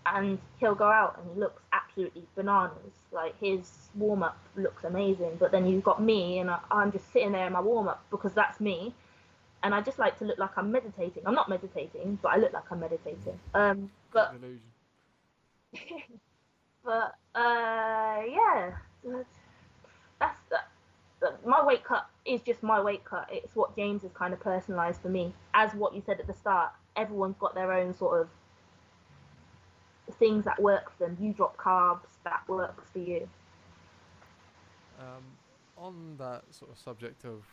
and he'll go out and he looks absolutely bananas. Like his warm up looks amazing, but then you've got me and I, I'm just sitting there in my warm up because that's me, and I just like to look like I'm meditating. I'm not meditating, but I look like I'm meditating. Um, but illusion. but uh, yeah, that's that's that. My weight cut is just my weight cut. It's what James has kind of personalised for me. As what you said at the start, everyone's got their own sort of things that work for them. You drop carbs, that works for you. Um, on that sort of subject of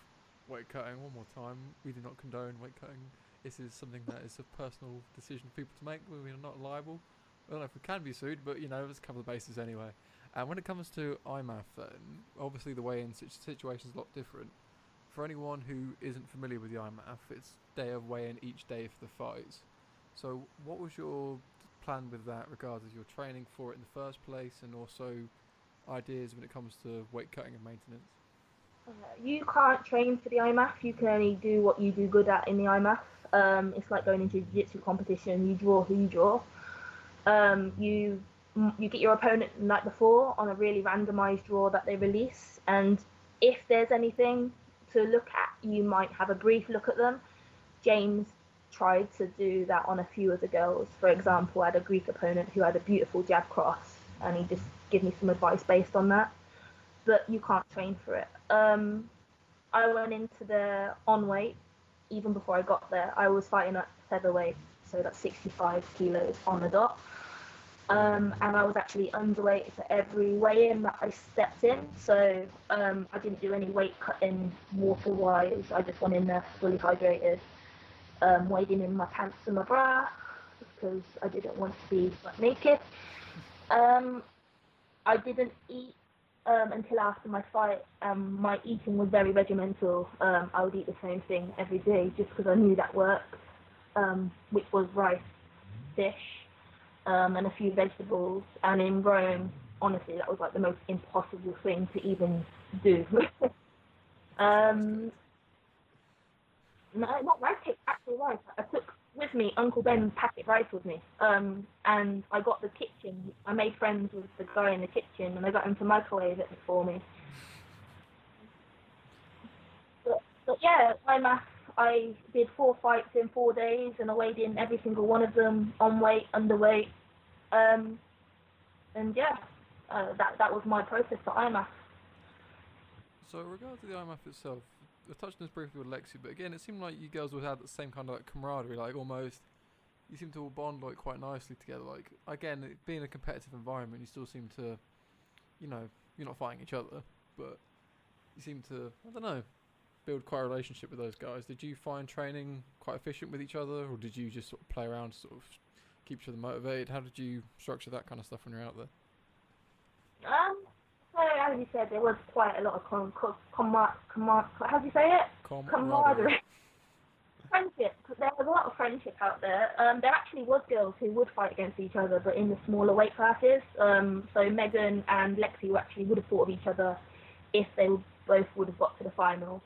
weight cutting, one more time, we do not condone weight cutting. This is something that is a personal decision for people to make. We are not liable. I don't know if we can be sued, but you know, let's cover the bases anyway. And when it comes to IMMAF, then obviously the weigh-in situ- situation is a lot different. For anyone who isn't familiar with the IMMAF, it's day of weigh-in each day for the fights. So, what was your plan with that, regardless of your training for it in the first place, and also ideas when it comes to weight cutting and maintenance? Uh, you can't train for the IMMAF. You can only do what you do good at in the IMMAF. Um, it's like going into jiu-jitsu competition. You draw who you draw. Um, you you get your opponent the night before on a really randomized draw that they release, and if there's anything to look at, you might have a brief look at them. James tried to do that on a few of the girls. For example, I had a Greek opponent who had a beautiful jab cross, and he just gave me some advice based on that. But you can't train for it. Um, I went into the on weight even before I got there. I was fighting at featherweight, so that's 65 kilos on the dot. Um, and I was actually underweight for every weigh-in that I stepped in. So um, I didn't do any weight cutting water-wise. I just went in there fully hydrated, um, wading in my pants and my bra because I didn't want to be butt naked. Um, I didn't eat um, until after my fight. My eating was very regimental. Um, I would eat the same thing every day just because I knew that worked, um, which was rice, fish, um, and a few vegetables. And in Rome, honestly, that was like the most impossible thing to even do. um, no, not rice cake, actual rice. I took with me Uncle Ben's packet rice with me. Um, and I got the kitchen. I made friends with the guy in the kitchen, and I got him to microwave it for me. But, but yeah, I'm a, I did four fights in four days, and I weighed in every single one of them on weight, underweight. Um, and yeah, uh, that that was my process for IMMAF. So, in regards to the IMMAF itself, I touched on this briefly with Lexi, but again, it seemed like you girls would have the same kind of like camaraderie, like almost. You seem to all bond like quite nicely together. Like again, it being a competitive environment, you still seem to, you know, you're not fighting each other, but you seem to, I don't know, build quite a relationship with those guys. Did you find training quite efficient with each other, or did you just sort of play around, to sort of keep each other motivated? How did you structure that kind of stuff when you're out there? Um, so as you said, there was quite a lot of com, com, com, com, how do you say it? camaraderie. friendship. There was a lot of friendship out there. Um, there actually was girls who would fight against each other, but in the smaller weight classes. Um, so Megan and Lexi actually would have fought with each other if they both would have got to the final.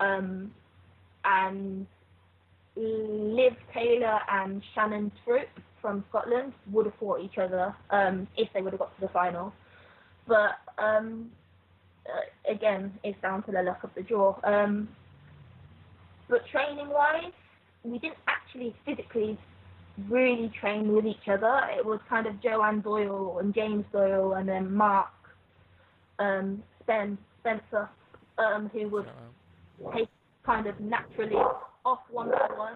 Um, and Liv Taylor and Shannon Troop from Scotland would have fought each other um, if they would have got to the final. But um, uh, again, it's down to the luck of the draw. Um, but training wise, we didn't actually physically really train with each other. It was kind of Joanne Doyle and James Doyle and then Mark um, Spencer, um, who would. Take kind of naturally off one by one.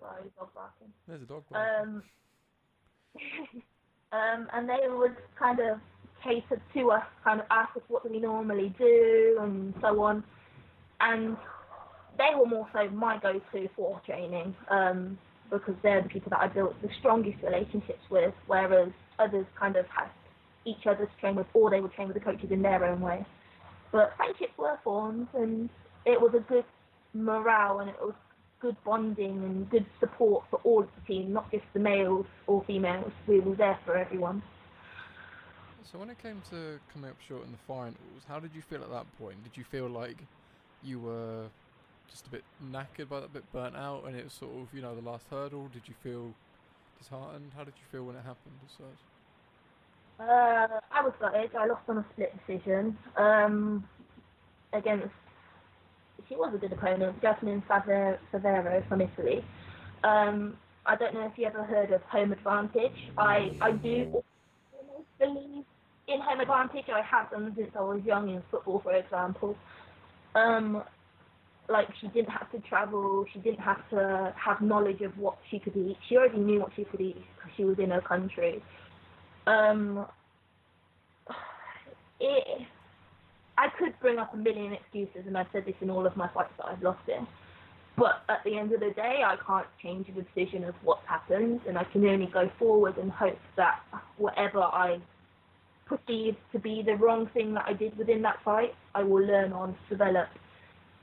Sorry, dog barking. There's a dog. barking. Um, um, and they would kind of cater to us, kind of ask us what do we normally do and so on. And they were more so my go-to for training um, because they're the people that I built the strongest relationships with, whereas others kind of had each other to train with, or they would train with the coaches in their own way. But friendships were formed, and it was a good morale, and it was good bonding and good support for all of the team, not just the males or females. We were there for everyone. So when it came to coming up short in the finals, how did you feel at that point? Did you feel like you were just a bit knackered by that, a bit burnt out, and it was sort of you know the last hurdle? Did you feel disheartened? How did you feel when it happened? As such? Uh, I was gutted. I lost on a split decision um, against. She was a good opponent, Jasmine Saver- Savero from Italy. Um, I don't know if you ever heard of home advantage. I, I do believe in home advantage. I have done since I was young in football, for example. Um, like she didn't have to travel. She didn't have to have knowledge of what she could eat. She already knew what she could eat because she was in her country. Um, it, I could bring up a million excuses, and I've said this in all of my fights that I've lost in. But at the end of the day, I can't change the decision of what's happened, and I can only go forward and hope that whatever I perceive to be the wrong thing that I did within that fight, I will learn on, develop,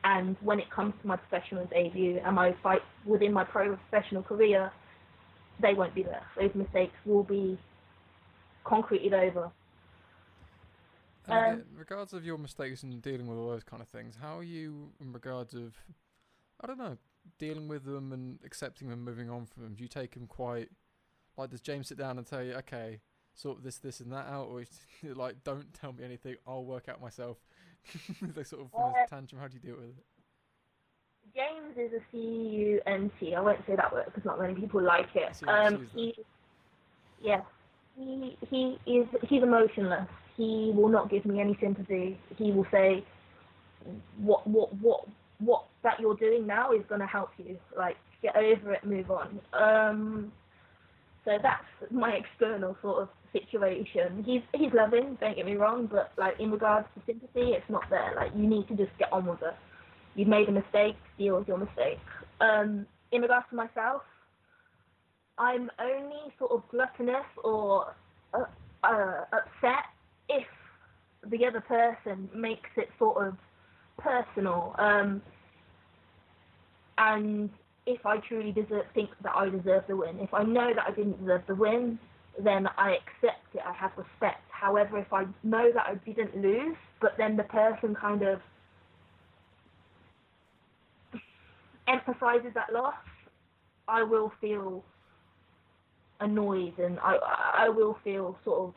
and when it comes to my professional debut and my fight within my pro professional career, they won't be there. Those mistakes will be concreted over. Um, in regards of your mistakes and dealing with all those kind of things, how are you in regards of, I don't know, dealing with them and accepting them, moving on from them? Do you take them quite, like, does James sit down and tell you, okay, sort this, this, and that out, or is it like, don't tell me anything, I'll work out myself? they sort of his tantrum. How do you deal with it? James is a C-U-N-T. I won't say that word because not many people like it. Um, he, yes, he he is he's emotionless. He will not give me any sympathy. He will say, "What what what what that you're doing now is going to help you. Like get over it, move on." Um, so that's my external sort of situation. He's he's loving, don't get me wrong, but like in regards to sympathy, it's not there. Like you need to just get on with it. You've made a mistake, deal with your mistake. Um, in regards to myself, I'm only sort of gluttonous or uh, uh, upset if the other person makes it sort of personal. Um, and if I truly deserve, think that I deserve the win, if I know that I didn't deserve the win, then I accept it. I have respect. However, if I know that I didn't lose, but then the person kind of emphasizes that loss, I will feel annoyed and I I will feel sort of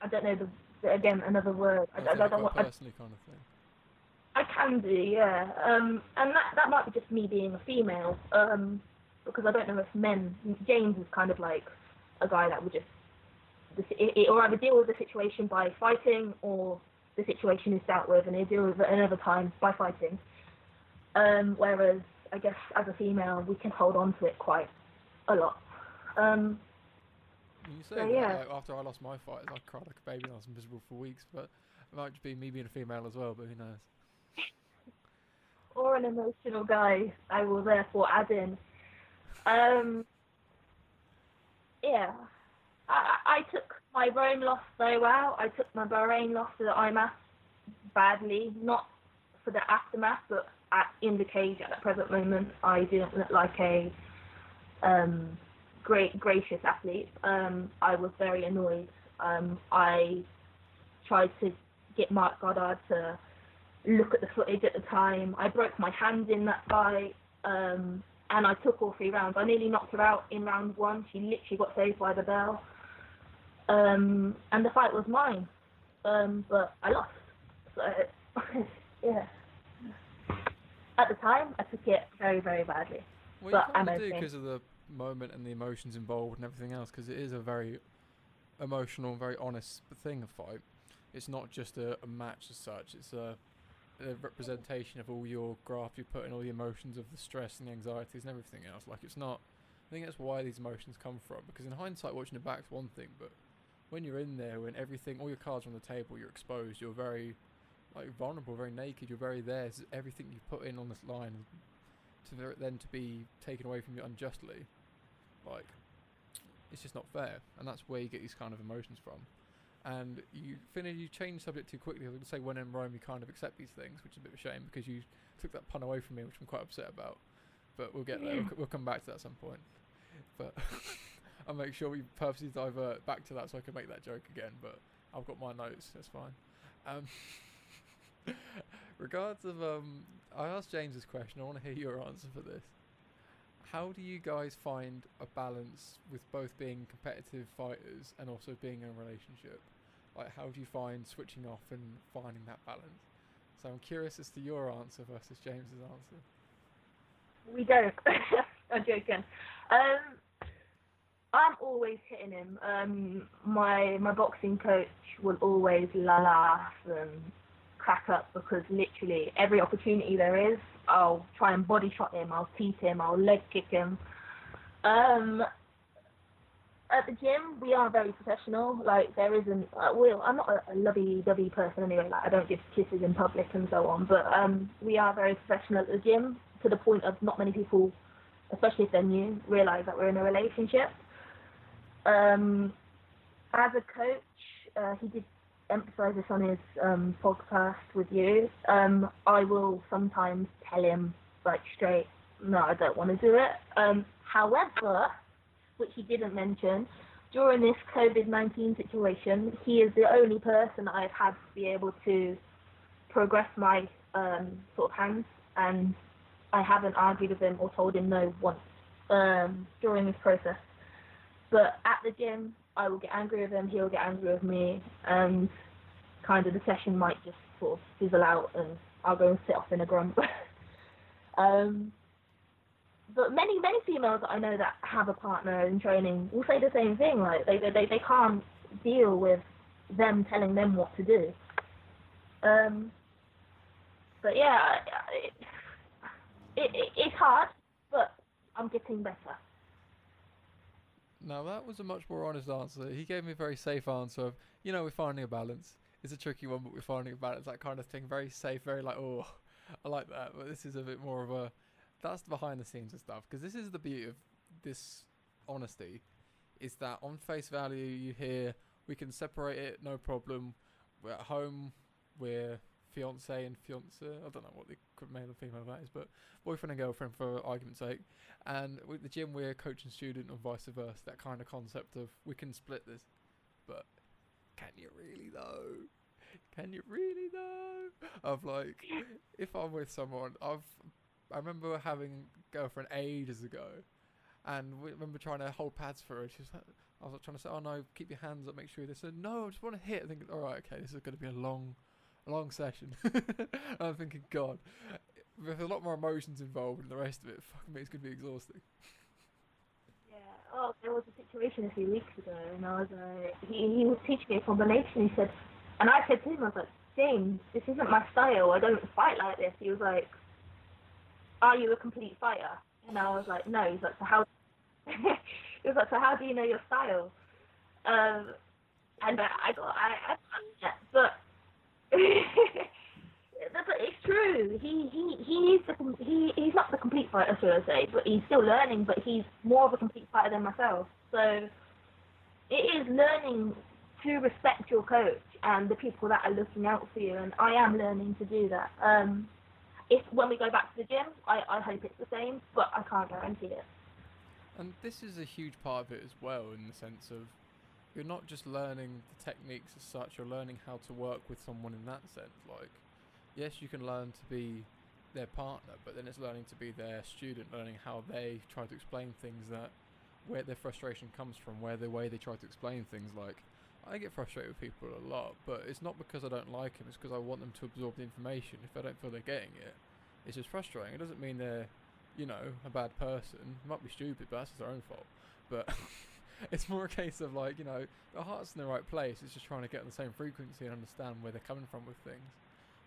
I don't know the, the again another word. I, I, I don't want. I, personally kind of thing. I can do, yeah. Um, and that that might be just me being a female. Um, because I don't know if men. James is kind of like a guy that would just it, it, or either deal with the situation by fighting, or the situation is dealt with and they deal with it another time by fighting. Um, whereas I guess as a female we can hold on to it quite a lot. Um, You say So, that, yeah. like, after I lost my fight, I cried like a baby and I was miserable for weeks, but it might just be me being a female as well, but who knows? or an emotional guy, I will therefore add in. Um, yeah, I, I took my Rome loss very well. I took my Bahrain loss to the IMMAF badly, not for the aftermath, but at, in the cage at the present moment, I didn't look like a um, great gracious athlete. Um, I was very annoyed. Um, I tried to get Marc Goddard to look at the footage at the time. I broke my hand in that fight, um, and I took all three rounds. I nearly knocked her out in round one. She literally got saved by the bell, um, and the fight was mine, um, but I lost. So yeah. At the time, I took it very, very badly. Well, But you I'm of do okay. because of the moment and the emotions involved and everything else, because it is a very emotional very honest thing. A fight. It's not just a, a match as such. It's a, a representation of all your graft you put in, all the emotions of the stress and the anxieties and everything else. Like it's not. I think that's why these emotions come from. Because in hindsight, watching it back's one thing, but when you're in there, when everything, all your cards are on the table, you're exposed. You're very like vulnerable, very naked. You're very there. It's everything you put in on this line, to then to be taken away from you unjustly, like it's just not fair. And that's where you get these kind of emotions from. And you finish, you change subject too quickly. I was going to say when in Rome, you kind of accept these things, which is a bit of a shame because you took that pun away from me, which I'm quite upset about. But we'll get there. We'll, we'll come back to that at some point. But I'll make sure we purposely divert back to that so I can make that joke again. But I've got my notes. That's fine. Um, regards of um, I asked James this question. I want to hear your answer for this. How do you guys find a balance with both being competitive fighters and also being in a relationship? Like, how do you find switching off and finding that balance? So I'm curious as to your answer versus James's answer. We don't. I'm joking. Um, I'm always hitting him. Um, my my boxing coach will always laugh and crack up because literally every opportunity there is, I'll try and body shot him, I'll tease him, I'll leg kick him. Um, at the gym, we are very professional. Like there isn't, uh, well, I'm not a, a lovey-dovey person anyway. Like I don't give kisses in public and so on. But um, we are very professional at the gym to the point of not many people, especially if they're new, realize that we're in a relationship. Um, as a coach, uh, he did emphasize this on his um, podcast with you. Um, I will sometimes tell him like straight, no, I don't want to do it. Um, however, which he didn't mention, during this COVID 19 situation, he is the only person I've had to be able to progress my um, sort of hands, and I haven't argued with him or told him no once um, during this process. But at the gym, I will get angry with him, he'll get angry with me, and kind of the session might just sort of fizzle out, and I'll go and sit off in a grump. um, but many many females that I know that have a partner in training will say the same thing. Like they they they can't deal with them telling them what to do. Um, but yeah, it, it, it it's hard, but I'm getting better. Now that was a much more honest answer. He gave me a very safe answer of, you know, we're finding a balance. It's a tricky one, but we're finding a balance. That kind of thing. Very safe. Very like, oh, I like that. But this is a bit more of a, that's the behind the scenes and stuff. Because this is the beauty of this honesty, is that on face value you hear we can separate it, no problem. We're at home. We're fiance and fiance. I don't know what the male and female that is, but boyfriend and girlfriend for argument's sake. And with the gym, we're coach and student, or vice versa. That kind of concept of we can split this, but can you really though? Can you really though? Of like, if I'm with someone, I've I remember having girlfriend ages ago, and we remember trying to hold pads for her. She was like, I was like trying to say, oh no, keep your hands up, make sure this. And no, I just want to hit. I think, all right, okay, this is going to be a long, long session. I'm thinking, God, with a lot more emotions involved and the rest of it, fuck me, it's going to be exhausting. Yeah. Oh, there was a situation a few weeks ago, and I was like, he he was teaching me a combination. He said, and I said to him, I was like, James, this isn't my style. I don't fight like this. He was like, Are you a complete fighter? And I was like, No. He's like, So how? he was like, So how do you know your style? Um, and I got, I, I, but. but it's true. He he he he's the he he's not the complete fighter, should I say? But he's still learning. But he's more of a complete fighter than myself. So it is learning to respect your coach and the people that are looking out for you. And I am learning to do that. Um, if when we go back to the gym, I I hope it's the same, but I can't guarantee it. And this is a huge part of it as well, in the sense of you're not just learning the techniques as such, you're learning how to work with someone in that sense. Like, yes, you can learn to be their partner, but then it's learning to be their student, learning how they try to explain things that where their frustration comes from, where the way they try to explain things. Like, I get frustrated with people a lot, but it's not because I don't like them, it's because I want them to absorb the information. If I don't feel they're getting it, it's just frustrating. It doesn't mean they're, you know, a bad person. Might be stupid, but that's their own fault. But it's more a case of like you know the heart's in the right place. It's just trying to get on the same frequency and understand where they're coming from with things.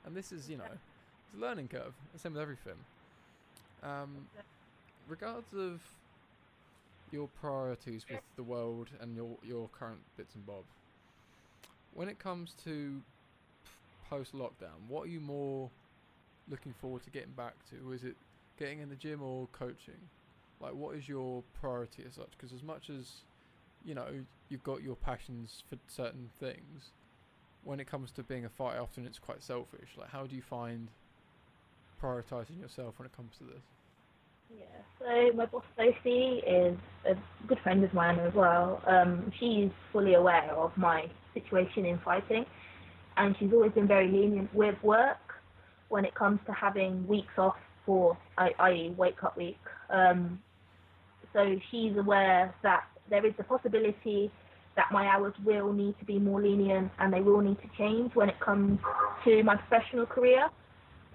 And this is you know it's a learning curve. The same with everything. Um, regards of your priorities with the world and your your current bits and bobs. When it comes to post lockdown, what are you more looking forward to getting back to? Is it getting in the gym or coaching? Like, what is your priority as such? Because as much as you know, you've got your passions for certain things. When it comes to being a fighter, often it's quite selfish. Like, how do you find prioritizing yourself when it comes to this? Yeah, so my boss Sophie is a good friend of mine as well. Um, she's fully aware of my situation in fighting, and she's always been very lenient with work when it comes to having weeks off for, i.e., wake up week. Um, so she's aware that there is a possibility that my hours will need to be more lenient and they will need to change when it comes to my professional career.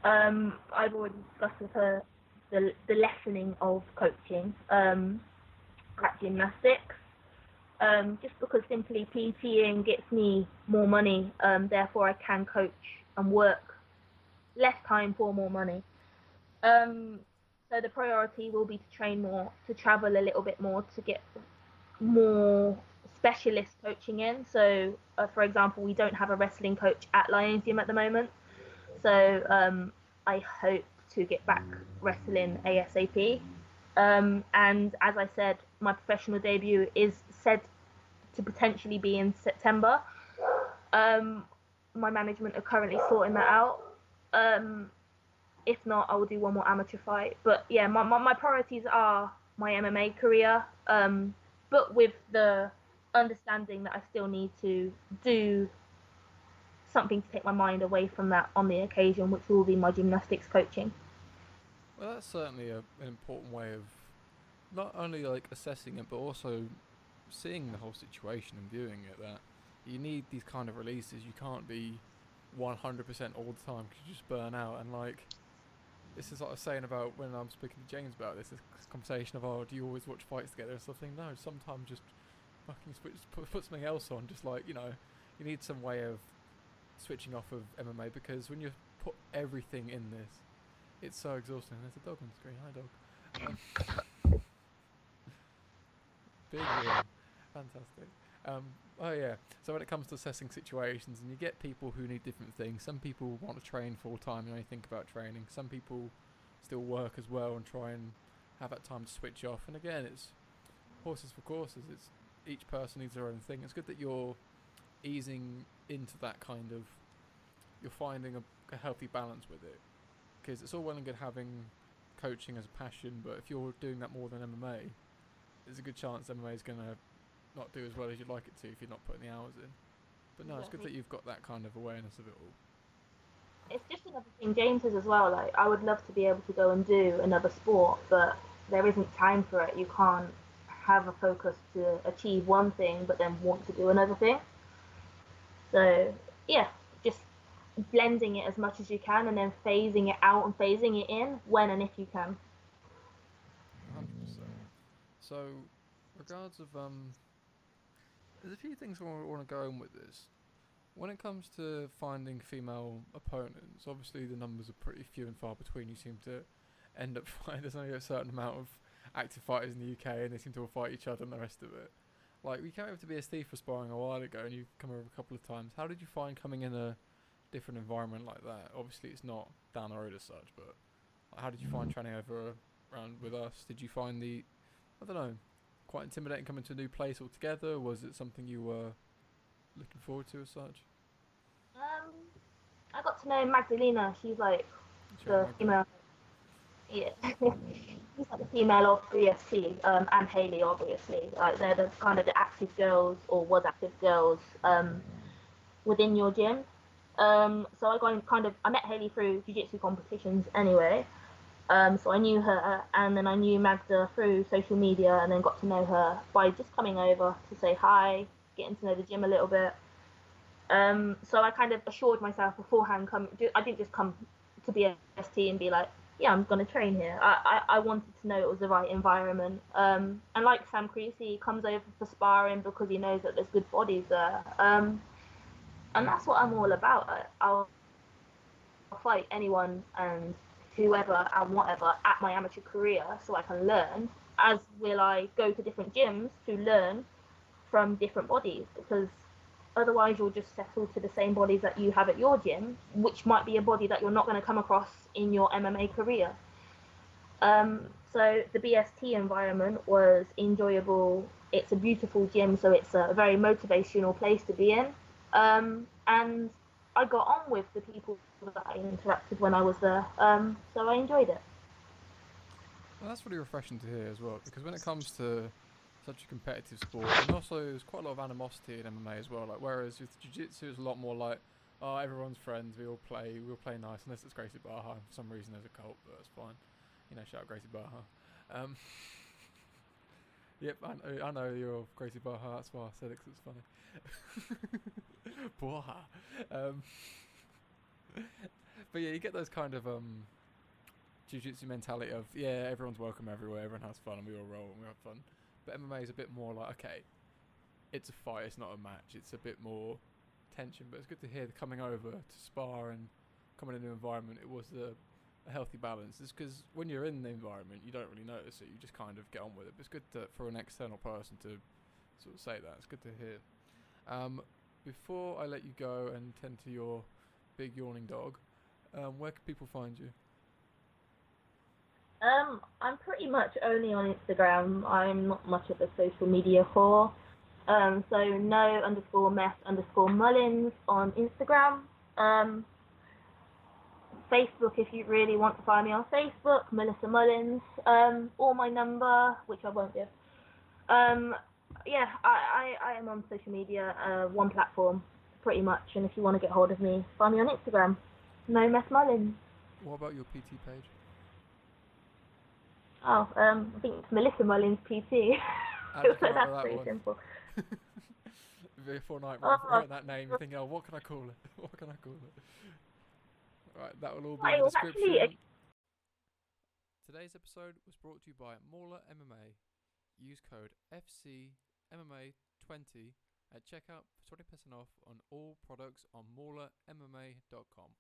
Um, I've already discussed with her the, the lessening of coaching um, at gymnastics. Um, just because simply PTing gets me more money, um, therefore I can coach and work less time for more money. Um, so the priority will be to train more, to travel a little bit more, to get more specialist coaching in. So, uh, for example, we don't have a wrestling coach at Lions Gym at the moment. So um, I hope to get back wrestling ASAP. Um, and as I said, my professional debut is said to potentially be in September. Um, my management are currently sorting that out. Um, if not, I will do one more amateur fight. But yeah, my, my, my priorities are my MMA career, um, but with the understanding that I still need to do something to take my mind away from that on the occasion, which will be my gymnastics coaching. Well, that's certainly a, an important way of not only like assessing it, but also seeing the whole situation and viewing it. That you need these kind of releases. You can't be 100% all the time because you just burn out. And like, this is what I was saying about when I'm speaking to James about this, this conversation of, oh, do you always watch fights together and stuff? No, sometimes just fucking switch, put, put something else on. Just like, you know, you need some way of switching off of MMA because when you put everything in this, it's so exhausting. There's a dog on the screen. Hi, dog. Um, big win. Fantastic. Um, oh yeah. So when it comes to assessing situations, and you get people who need different things. Some people want to train full time and only think about training. Some people still work as well and try and have that time to switch off. And again, it's horses for courses. It's each person needs their own thing. It's good that you're easing into that kind of. You're finding a, a healthy balance with it because it's all well and good having coaching as a passion, but if you're doing that more than MMA, there's a good chance MMA is going to not do as well as you'd like it to if you're not putting the hours in. But no, it's good that you've got that kind of awareness of it all. It's just another thing James says as well. Like I would love to be able to go and do another sport, but there isn't time for it. You can't have a focus to achieve one thing, but then want to do another thing. So yeah, just blending it as much as you can, and then phasing it out and phasing it in when and if you can. Hundred percent. So, regards of um, there's a few things I want to go on with this. When it comes to finding female opponents, obviously the numbers are pretty few and far between. You seem to end up finding there's only a certain amount of active fighters in the UK, and they seem to all fight each other and the rest of it. Like we came over to BST for sparring a while ago, and you've come over a couple of times. How did you find coming in a different environment like that? Obviously, it's not down the road as such, but how did you find mm. training over around with us? Did you find the, I don't know, quite intimidating coming to a new place altogether? Was it something you were looking forward to as such? Um, I got to know Magdalena. She's like the female. Yeah, she's like the female of BST, um, and Haley obviously. Like they're the kind of the active girls or was active girls um, within your gym. Um, so I got kind of I met Haley through jiu-jitsu competitions anyway. Um, so I knew her, and then I knew Magda through social media, and then got to know her by just coming over to say hi, getting to know the gym a little bit. Um, so I kind of assured myself beforehand. Come, I didn't just come to BST and be like, yeah, I'm gonna train here. I, I, I wanted to know it was the right environment. Um, and like Sam Creasey, he comes over for sparring because he knows that there's good bodies there. Um, and that's what I'm all about. I, I'll fight anyone and whoever and whatever at my amateur career so I can learn. As will I go to different gyms to learn from different bodies because otherwise you'll just settle to the same bodies that you have at your gym, which might be a body that you're not going to come across in your MMA career. Um, so the BST environment was enjoyable. It's a beautiful gym, so it's a very motivational place to be in. Um, and I got on with the people that I interacted when I was there, um, so I enjoyed it. Well, that's really refreshing to hear as well, because when it comes to such a competitive sport, and also there's quite a lot of animosity in MMA as well. Like whereas with jiu-jitsu, it's a lot more like, oh, everyone's friends, we all play, we all play nice, unless it's Gracie Barra. For some reason, there's a cult, but that's fine. You know, shout out Gracie Barra. Um, yep, I know, I know you're Gracie Barra. That's why I said it, 'cause it's funny. Barra. Um, but yeah, you get those kind of um, jiu-jitsu mentality of yeah, everyone's welcome everywhere, everyone has fun, and we all roll and we have fun. But MMA is a bit more like okay, it's a fight, it's not a match. It's a bit more tension. But it's good to hear the coming over to spar and coming in a new environment. It was a, a healthy balance. It's because when you're in the environment, you don't really notice it. You just kind of get on with it. But it's good to, for an external person to sort of say that. It's good to hear. Um, before I let you go and tend to your big yawning dog, um, where can people find you? Um, I'm pretty much only on Instagram. I'm not much of a social media whore. Um, so no underscore mess underscore Mullins on Instagram. Um, Facebook if you really want to find me on Facebook, Melissa Mullins. Um, or my number, which I won't give. Um, yeah, I, I, I am on social media, uh, one platform, pretty much. And if you want to get hold of me, find me on Instagram. No mess Mullins. What about your PT page? Oh, um, I think it's Melissa Mullins PT. How did you so that's that pretty one? simple. Before night, Oh. writing that name, you're thinking, oh, what can I call it? What can I call it? Right, that will all be in the well, actually, description. Today's episode was brought to you by Mauler MMA. Use code FCMMA20 at checkout for 20% off on all products on maulermma.com.